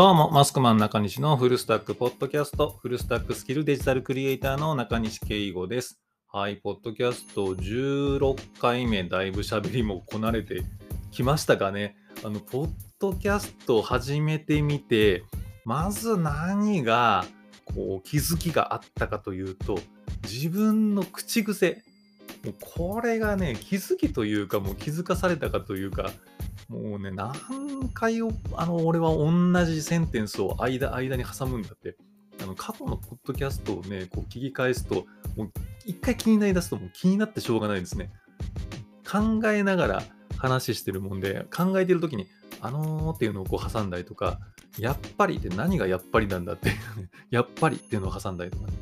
どうも、マスクマン中西のフルスタックポッドキャスト、フルスタックスキルデジタルクリエイターの中西圭吾です。はい、ポッドキャスト16回目、だいぶ喋りもこなれてきましたかね。あの、ポッドキャストを始めてみて、まず何が、こう、気づきがあったかというと、自分の口癖。もうこれがね、気づきというか、もう気づかされたかというか、もうね、何回を、あの、俺は同じセンテンスを間、間に挟むんだって。あの、過去のポッドキャストをね、こう聞き返すと、もう一回気になりだすともう気になってしょうがないですね。考えながら話してるもんで、考えてる時に、あのーっていうのをこう挟んだりとか、やっぱりって何がやっぱりなんだって やっぱりっていうのを挟んだりとかね。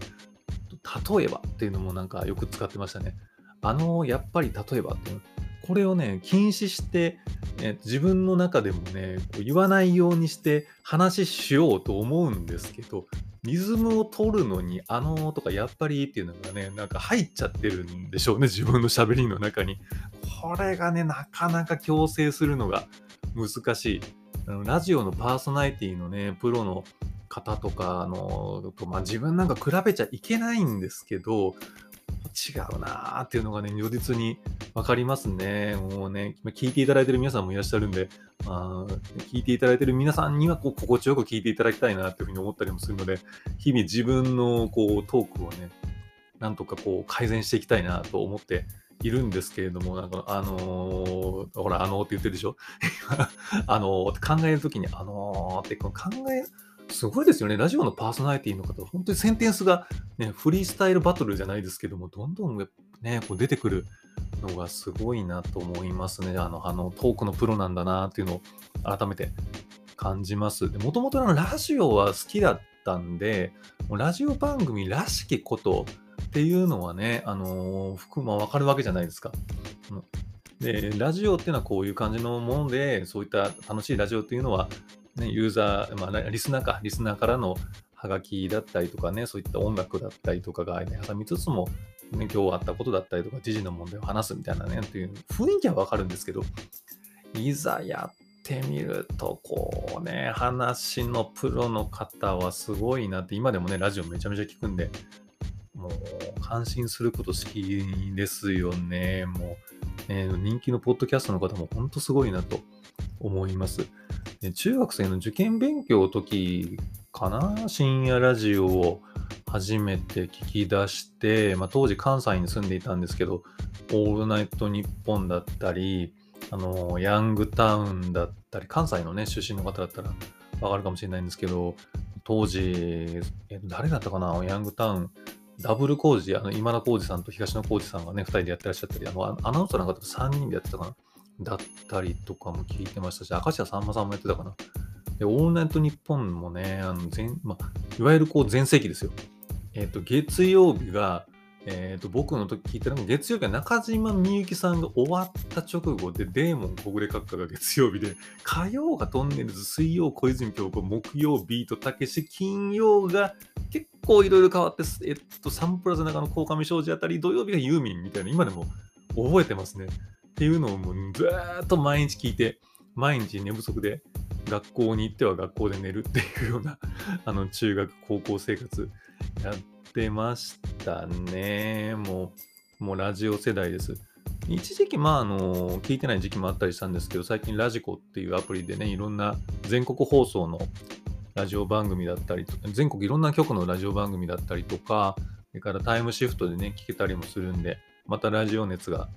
例えばっていうのもなんかよく使ってましたね。あのー、やっぱり例えばっていうの。これをね、禁止して、えー、自分の中でもね、こう言わないようにして話しようと思うんですけど、リズムを取るのに、あのーとかやっぱりっていうのがね、なんか入っちゃってるんでしょうね、自分の喋りの中に。これがね、なかなか強制するのが難しい。あのラジオのパーソナリティのね、プロの方とかのと、まあ、自分なんか比べちゃいけないんですけど、違うなーっていうのがね、如実に分かりますね。もうね、聞いていただいてる皆さんもいらっしゃるんで、あ聞いていただいてる皆さんにはこう心地よく聞いていただきたいなっていうふうに思ったりもするので、日々自分のこうトークをね、なんとかこう改善していきたいなと思っているんですけれども、なんか、あのー、ほら、あのーって言ってるでしょ？あのーって考えるときに、あのーって考え、すごいですよね。ラジオのパーソナリティの方、本当にセンテンスが、ね、フリースタイルバトルじゃないですけども、どんどんね、こう出てくるのがすごいなと思いますね。あの、あのトークのプロなんだなっていうのを改めて感じます。もともとラジオは好きだったんで、ラジオ番組らしきことっていうのはね、あのー、服もわかるわけじゃないですか。で、ラジオっていうのはこういう感じのもので、そういった楽しいラジオっていうのは、ね、ユーザー、まあ、リスナーか、リスナーからのハガキだったりとかね、そういった音楽だったりとかが挟みつつも、ね、今日あったことだったりとか、時事の問題を話すみたいなね、っていう雰囲気はわかるんですけど、いざやってみると、こうね、話のプロの方はすごいなって、今でもね、ラジオめちゃめちゃ聞くんで、もう感心すること好きですよね。もう、ね、人気のポッドキャストの方も本当すごいなと思います。中学生の受験勉強の時かな？深夜ラジオを初めて聞き出して、まあ、当時関西に住んでいたんですけど、オールナイトニッポンだったり、あの、ヤングタウンだったり、関西のね、出身の方だったらわかるかもしれないんですけど、当時、え誰だったかな？ヤングタウン、ダブル工事、あの今田耕司さんと東野耕司さんがね、2人でやってらっしゃったり、あのアナウンサーの方と3人でやってたかな？だったりとかも聞いてましたし、明石家さんまさんもやってたかな。で、オールナイトニッポンもね、あの全まあ、いわゆるこう全盛期ですよ。えっ、ー、と、月曜日が、えっ、ー、と、僕の時聞いたのが、月曜日は中島みゆきさんが終わった直後で、デーモン小暮閣下が月曜日で、火曜がトンネルズ、水曜小泉京子、木曜ビートたけし、金曜が結構いろいろ変わって、えっと、サンプラザ中の鴻上庄司あたり、土曜日がユーミンみたいな、今でも覚えてますね。っていうのをもうずっと毎日聞いて、毎日寝不足で学校に行っては学校で寝るっていうような あの中学高校生活やってましたね。もう、もうラジオ世代です。一時期、まあ、あの、聞いてない時期もあったりしたんですけど、最近ラジコっていうアプリでね、いろんな全国放送のラジオ番組だったりと、全国いろんな局のラジオ番組だったりとか、それからタイムシフトでね、聞けたりもするんで、またラジオ熱が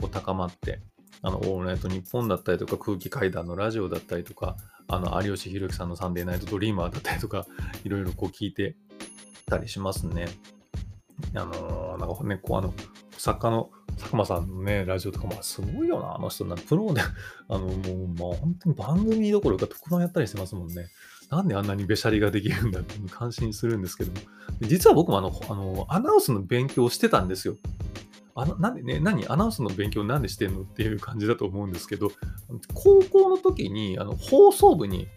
こう高まって、あの、オールナイトニッポンだったりとか、空気階段のラジオだったりとか、あの、有吉弘樹さんのサンデーナイトドリーマーだったりとか、いろいろこう聞いてたりしますね。あのー、なんかね、こうあの、作家の佐久間さんのね、ラジオとかもすごいよな、あの人な。プロで、あの、もう、まあ本当に番組どころか特番やったりしてますもんね。なんであんなにべしゃりができるんだって感心するんですけども。実は僕もあの、あの、アナウンスの勉強をしてたんですよ。あのなんでね、何アナウンスの勉強なんでしてんのっていう感じだと思うんですけど、高校の時にあの放送部に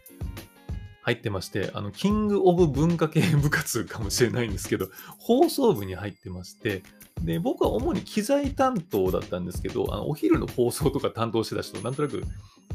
入ってまして、あの、キングオブ文化系部活かもしれないんですけど、放送部に入ってまして、で、僕は主に機材担当だったんですけど、あのお昼の放送とか担当してた人、なんとなく、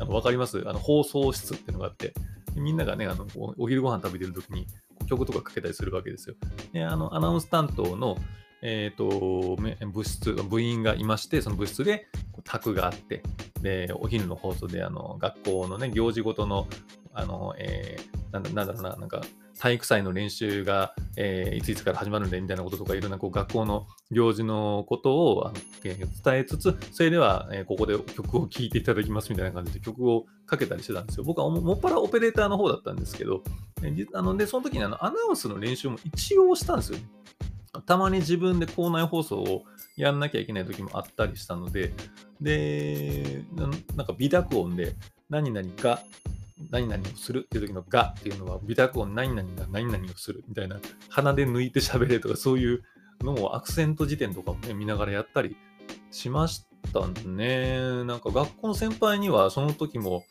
あの、わかります？あの、放送室っていうのがあって、みんながね、あのおお昼ご飯食べてる時に曲とかかけたりするわけですよ。で、あの、アナウンス担当の、えーと、部室、部員がいまして、その部室で卓があって、で、お昼の放送で、あの、学校のね、行事ごとの、あの、えー、なんだなんだろうな、なんか、体育祭の練習が、えー、いついつから始まるんでみたいなこととか、いろんなこう学校の行事のことをあの、えー、伝えつつ、それでは、えー、ここで曲を聴いていただきますみたいな感じで曲をかけたりしてたんですよ。僕はもっぱらオペレーターの方だったんですけど、えー、あのでその時にあのアナウンスの練習も一応したんですよね。たまに自分で校内放送をやんなきゃいけない時もあったりしたので、で、なんか微濁音で何々が何々をするっていう時のがっていうのは、微濁音何々が何々をするみたいな、鼻で抜いて喋れとか、そういうのをアクセント辞典とかもね、見ながらやったりしましたね。なんか学校の先輩には、その時も、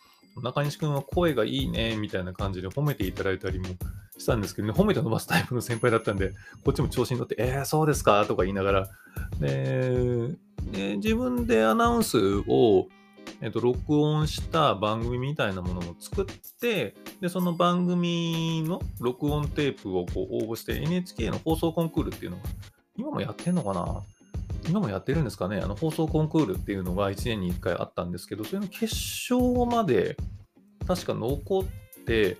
中西くんは声がいいね、みたいな感じで褒めていただいたりもしたんですけどね、褒めて伸ばすタイプの先輩だったんで、こっちも調子に乗って、えー、そうですかとか言いながら、で、で自分でアナウンスをえっと、録音した番組みたいなものも作って、で、その番組の録音テープをこう応募して NHK の放送コンクールっていうのが、今もやってんのかな？今もやってるんですかね？あの放送コンクールっていうのが1年に1回あったんですけど、それの決勝まで確か残って、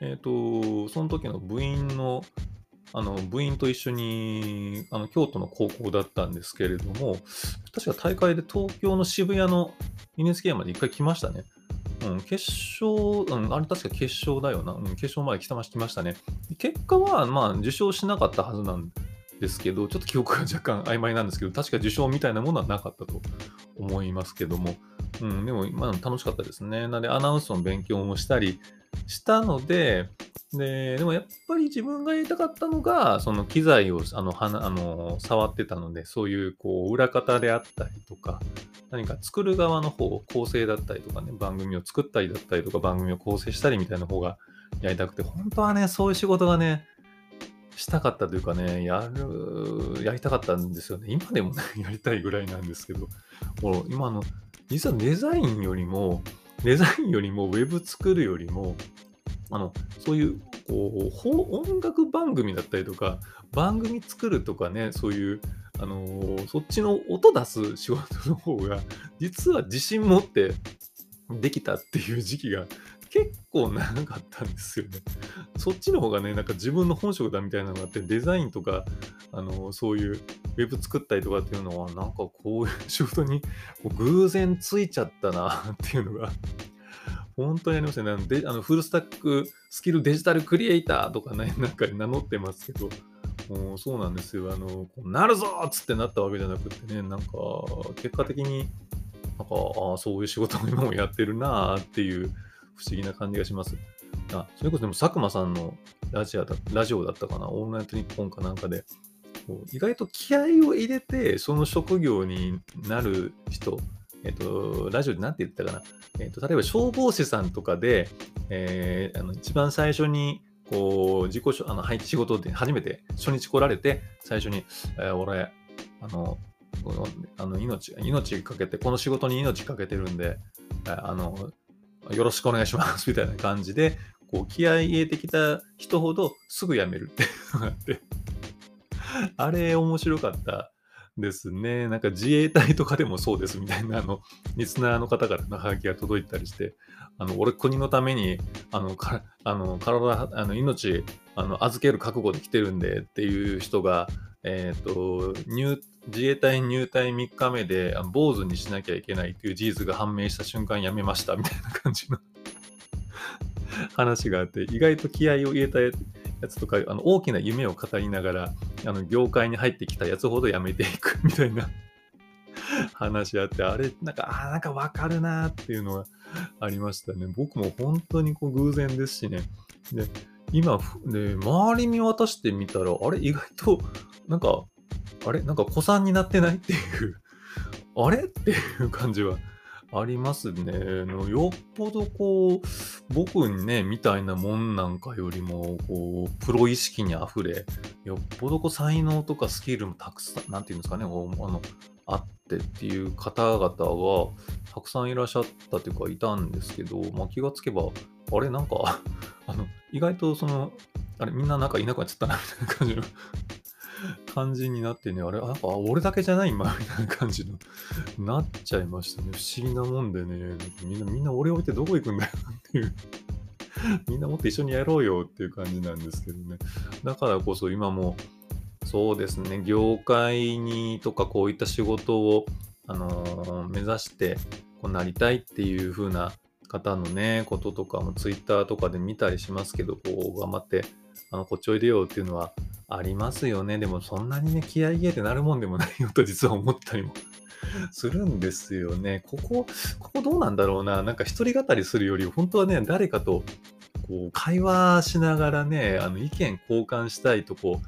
えっ、ー、と、その時の部員のあの部員と一緒にあの京都の高校だったんですけれども、確か大会で東京の渋谷の NHK まで一回来ましたね。うん、決勝、うん、あれ確か決勝だよな。うん、決勝まで来たまし来ましたね。結果は、まあ、受賞しなかったはずなんですけど、ちょっと記憶が若干曖昧なんですけど、確か受賞みたいなものはなかったと思いますけども、うん、でも、まあ、楽しかったですね。なので、アナウンスの勉強もしたりしたので、で、でもやっぱり自分がやりたかったのが、その機材をあのはなあの触ってたので、そういうこう裏方であったりとか、何か作る側の方、構成だったりとかね、番組を作ったりだったりとか、番組を構成したりみたいな方がやりたくて、本当はね、そういう仕事がね、したかったというかね、やる、やりたかったんですよね。今でもね、やりたいぐらいなんですけど、もう今の、実はデザインよりも、デザインよりも、ウェブ作るよりも、あの、そういうこう音楽番組だったりとか、番組作るとかね、そういう、あのー、そっちの音出す仕事の方が、実は自信持ってできたっていう時期が結構長かったんですよね。そっちの方がね、なんか自分の本職だみたいなのがあって、デザインとか、あのー、そういうウェブ作ったりとかっていうのは、なんかこういう仕事に偶然ついちゃったなっていうのが本当にありましたね。であのフルスタックスキルデジタルクリエイターとかね、なんか名乗ってますけど、もうそうなんですよ。あの、なるぞっつってなったわけじゃなくてね、なんか、結果的に、なんか、ああ、そういう仕事も今もやってるなーっていう不思議な感じがします。あ、それこそでも佐久間さんのラジオだラジオだったかな、オールナイトニッポンかなんかで、意外と気合を入れて、その職業になる人、えっと、ラジオで何て言ったかな、えっと、例えば消防士さんとかで、えー、あの一番最初にこう自己あの仕事で初めて初日来られて最初に、えー、俺あのこのあの命命かけてこの仕事に命かけてるんで、えー、あのよろしくお願いしますみたいな感じでこう気合い入れてきた人ほどすぐ辞めるっていうのがあって。あれ面白かったですね。なんか自衛隊とかでもそうですみたいな、あの、リスナーの方からのハガキが届いたりして、あの、俺国のために、あの、かあの体、あの、命、あの、預ける覚悟で来てるんでっていう人が、えっ、ー、と、入、自衛隊入隊3日目で、坊主にしなきゃいけないっていう事実が判明した瞬間やめましたみたいな感じの 話があって、意外と気合を入れたやつとか、あの大きな夢を語りながら、あの業界に入ってきたやつほどやめていくみたいな 話あって、あれ、なんか、あなんかわかるなっていうのはありましたね。僕も本当にこう偶然ですしね。で、今、で、周り見渡してみたら、あれ、意外と、なんか、あれ、なんか子さんになってないっていうあれ？っていう感じはありますね。よっぽどこう、僕にね、みたいなもんなんかよりも、こう、プロ意識に溢れ、よっぽどこう才能とかスキルもたくさん、なんていうんですかね、あの、あってっていう方々は、たくさんいらっしゃったというか、いたんですけど、まあ、気がつけば、あれ、なんか あの、意外とその、あれ、みんななんかいなくなっちゃったな、みたいな感じの感じになってね、あれ、あ、俺だけじゃない今、みたいな感じの、なっちゃいましたね。不思議なもんでね、みんな、みんな俺置いてどこ行くんだよっていう みんなもっと一緒にやろうよっていう感じなんですけどね。だからこそ今も、そうですね、業界にとかこういった仕事を、あのー、目指してこうなりたいっていう風な方のね、こととかもツイッターとかで見たりしますけど、こう頑張って、あの、こっちおいでよっていうのはありますよね。でもそんなにね、気合い入れてなるもんでもないよと 実は思ったりも するんですよね。ここ、ここどうなんだろうな。なんか一人語りするより、本当はね、誰かとこう会話しながらね、あの意見交換したいとこ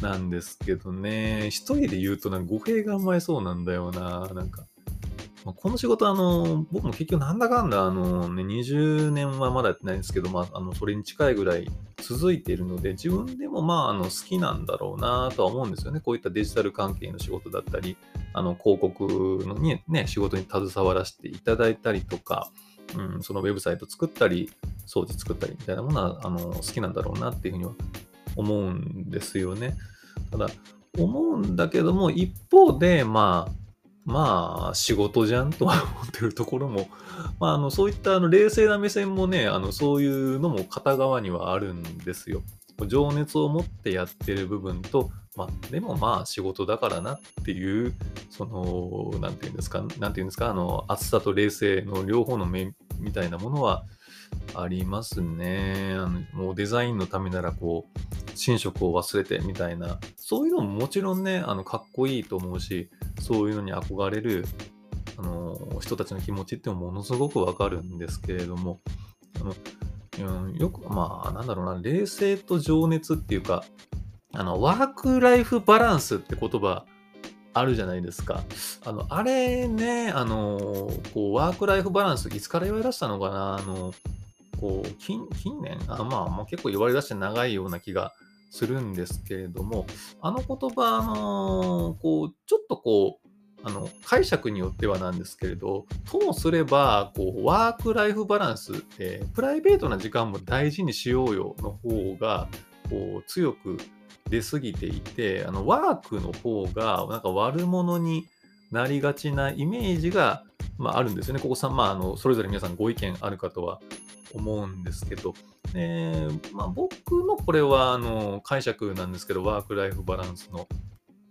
なんですけどね、一人で言うとなんか語弊が甘えそうなんだよな。なんか、まあ、この仕事あの、僕も結局なんだかんだあのね、20年はまだやってないんですけど、まあ、あの、それに近いぐらい続いているので、自分でもまあ、あの、好きなんだろうなとは思うんですよね。こういったデジタル関係の仕事だったり、あの、広告のにね、仕事に携わらせていただいたりとか、うん、そのウェブサイト作ったり、装置作ったりみたいなものは、あの、好きなんだろうなっていうふうには思うんですよね。ただ、思うんだけども、一方で、まあ、まあ、仕事じゃんとは思ってるところも、まあ、あのそういったあの冷静な目線もね、あのそういうのも片側にはあるんですよ。情熱を持ってやってる部分と、まあ、でもまあ仕事だからなっていう、その、なんていうんですか、なんていうんですか、あの、暑さと冷静の両方の目みたいなものはありますね。あのもうデザインのためならこう、寝食を忘れてみたいな、そういうのももちろんね、あのかっこいいと思うし、そういうのに憧れるあの人たちの気持ちってものすごくわかるんですけれども、あのうん、よく、まあ、なんだろうな、冷静と情熱っていうか、あの、ワークライフバランスって言葉あるじゃないですか。あの、あれね、あの、こう、ワークライフバランス、いつから言われ出したのかな、あの、こう、近近年？あまあ、もう結構言われ出して長いような気がするんですけれども、あの言葉、あのこう、ちょっとこう、あの解釈によってはなんですけれど、ともすればこうワーク・ライフ・バランス、えー、プライベートな時間も大事にしようよの方がこう強く出すぎていて、あのワークの方がなんか悪者になりがちなイメージが、まあ、あるんですよね。ここさん、まあ、あのそれぞれ皆さんご意見あるかとは思うんですけど、えー、まあ、僕のこれはあの解釈なんですけど、ワーク・ライフ・バランスの。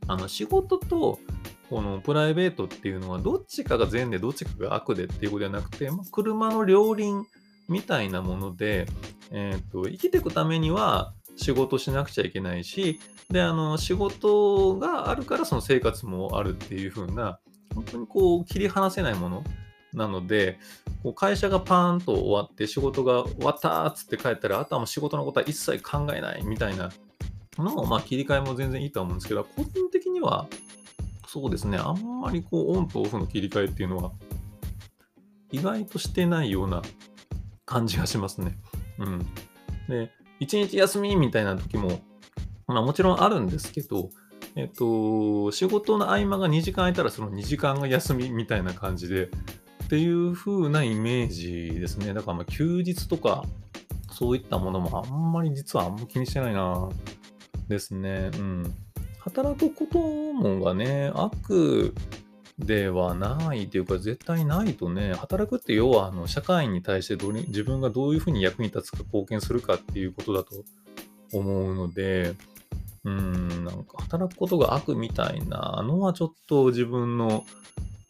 あの仕事とこのプライベートっていうのはどっちかが善でどっちかが悪でっていうことじゃなくて、まあ、車の両輪みたいなもので、えーと、生きていくためには仕事しなくちゃいけないしであの仕事があるからその生活もあるっていう風な本当にこう切り離せないものなので、こう会社がパーンと終わって仕事が終わったっつって帰ったら、あとはもう仕事のことは一切考えないみたいなの、まあ切り替えも全然いいと思うんですけど、個人的には、そうですね、あんまりこうオンとオフの切り替えっていうのは、意外としてないような感じがしますね。うん。で、一日休みみたいな時も、まあもちろんあるんですけど、えっと、仕事の合間が2時間空いたらその2時間が休みみたいな感じで、っていう風なイメージですね。だからま休日とか、そういったものもあんまり実はあんま気にしてないなですね。うん。働くこともがね、悪ではないというか、絶対ないとね、働くって要はあの社会に対してどう自分がどういうふうに役に立つか貢献するかっていうことだと思うので、うん、なんか働くことが悪みたいなのはちょっと自分の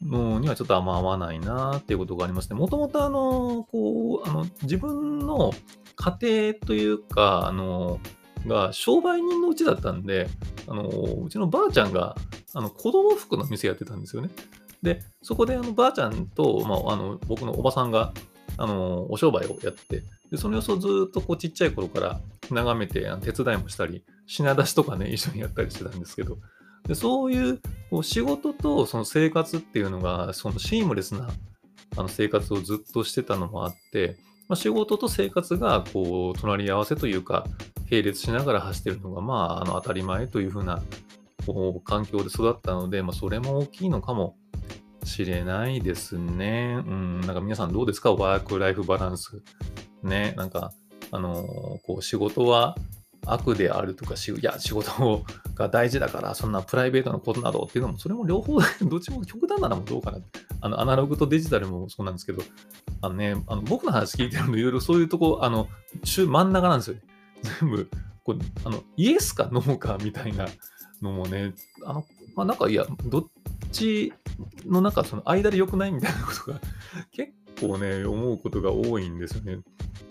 のにはちょっとあんま合わないなっていうことがありますね。もともとあの、こう、あの、自分の家庭というか、あの、が商売人のうちだったんで、あの、うちのばあちゃんが、あの、子供服の店やってたんですよね。で、そこであの、ばあちゃんと、まあ、あの、僕のおばさんが、あの、お商売をやって、で、その様子をずっとこうちっちゃい頃から眺めて、手伝いもしたり、品出しとかね、一緒にやったりしてたんですけど、でそういうこう仕事とその生活っていうのが、そのシームレスなあの生活をずっとしてたのもあって、まあ、仕事と生活がこう隣り合わせというか、並列しながら走ってるのが、まあ、あの当たり前というふうなこう環境で育ったので、まあ、それも大きいのかもしれないですね。うん、なんか皆さんどうですか？ワークライフバランス。ね、なんかあのこう仕事は悪であるとかし、いや、仕事が大事だから、そんなプライベートなことなどっていうのも、それも両方、どっちも極端なのもどうかな。あの、アナログとデジタルもそうなんですけど、あのね、あの僕の話聞いてるの、いろいろそういうとこ、あの、中、真ん中なんですよね。全部、こうあのイエスかノーかみたいなのもね、あの、まあ、なんか、いや、どっちのなんか、その間で良くないみたいなことが 結構ね、思うことが多いんですよね。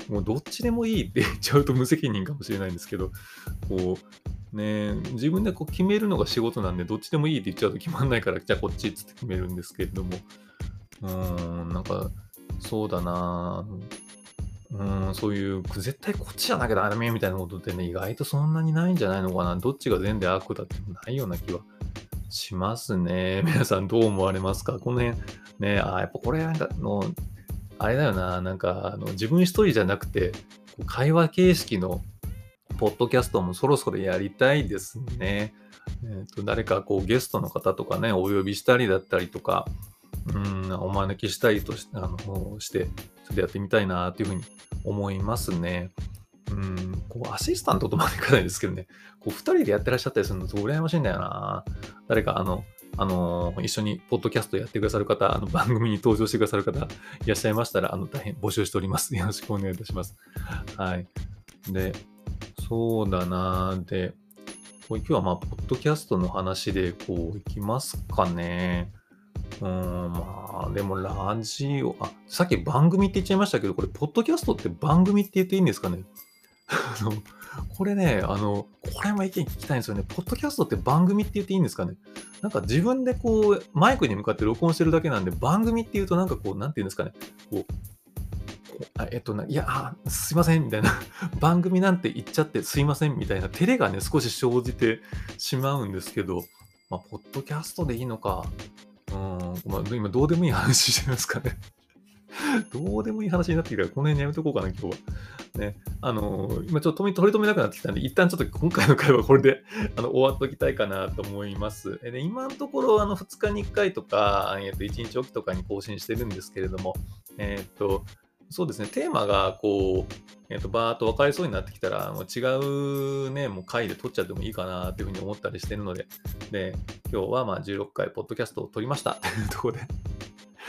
もうどっちでもいいって 言っちゃうと無責任かもしれないんですけど、こう、ね、自分でこう決めるのが仕事なんで、どっちでもいいって言っちゃうと決まんないから、じゃあこっちっつって決めるんですけれども、うーん、なんか、そうだなうん、そういう、絶対こっちじゃなきゃダメみたいなことってね、意外とそんなにないんじゃないのかな。どっちが善で悪だってないような気はしますね。皆さんどう思われますか？この辺、ね、あやっぱこれなんかの、あれだよな、なんかあの自分一人じゃなくて、会話形式のポッドキャストもそろそろやりたいですね。えーと、誰かこうゲストの方とかね、お呼びしたりだったりとか、うん、お招きしたりとしあのして、ちょっとやってみたいなというふうに思いますね。うん、こうアシスタントとまでいかないですけどね、こう2人でやってらっしゃったりするのと羨ましいんだよな。誰かあの、あの、一緒にポッドキャストやってくださる方、あの番組に登場してくださる方いらっしゃいましたら、あの大変募集しております。よろしくお願いいたします。はい。で、そうだなで、今日はまあ、ポッドキャストの話でこう、いきますかね。うん、まあ、でもラジオ、あ、さっき番組って言っちゃいましたけど、これ、ポッドキャストって番組って言っていいんですかね？あの、これね、あの、これも意見聞きたいんですよね。ポッドキャストって番組って言っていいんですかねなんか自分でこう、マイクに向かって録音してるだけなんで、番組って言うとなんかこう、なんて言うんですかね。こう、あえっとな、いや、すいません、みたいな。番組なんて言っちゃってすいません、みたいな。照れがね、少し生じてしまうんですけど、まあ、ポッドキャストでいいのか。うん、まあ、今どうでもいい話してますかね。どうでもいい話になってきたから、この辺にやめとこうかな、今日は。ね。あのー、今ちょっと取り留めなくなってきたんで、一旦ちょっと今回の会はこれであの終わっときたいかなと思います。で今のところ、あの、2日に1回とか、えっ、と、1日おきとかに更新してるんですけれども、えっ、と、そうですね、テーマがこう、えっ、と、バーっと分かりそうになってきたら、もう違うね、もう回で撮っちゃってもいいかなというふうに思ったりしてるので、で、今日はまあ16回、ポッドキャストを撮りましたというところで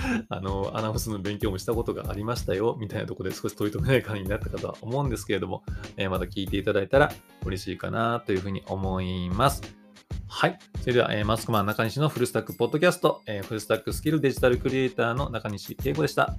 あの、アナウンスの勉強もしたことがありましたよ、みたいなところで少し問い留めない感じになったかとは思うんですけれども、えー、また聞いていただいたら嬉しいかなというふうに思います。はい。それでは、えー、マスクマン中西のフルスタックポッドキャスト、えー、フルスタックスキルデジタルクリエイターの中西恵子でした。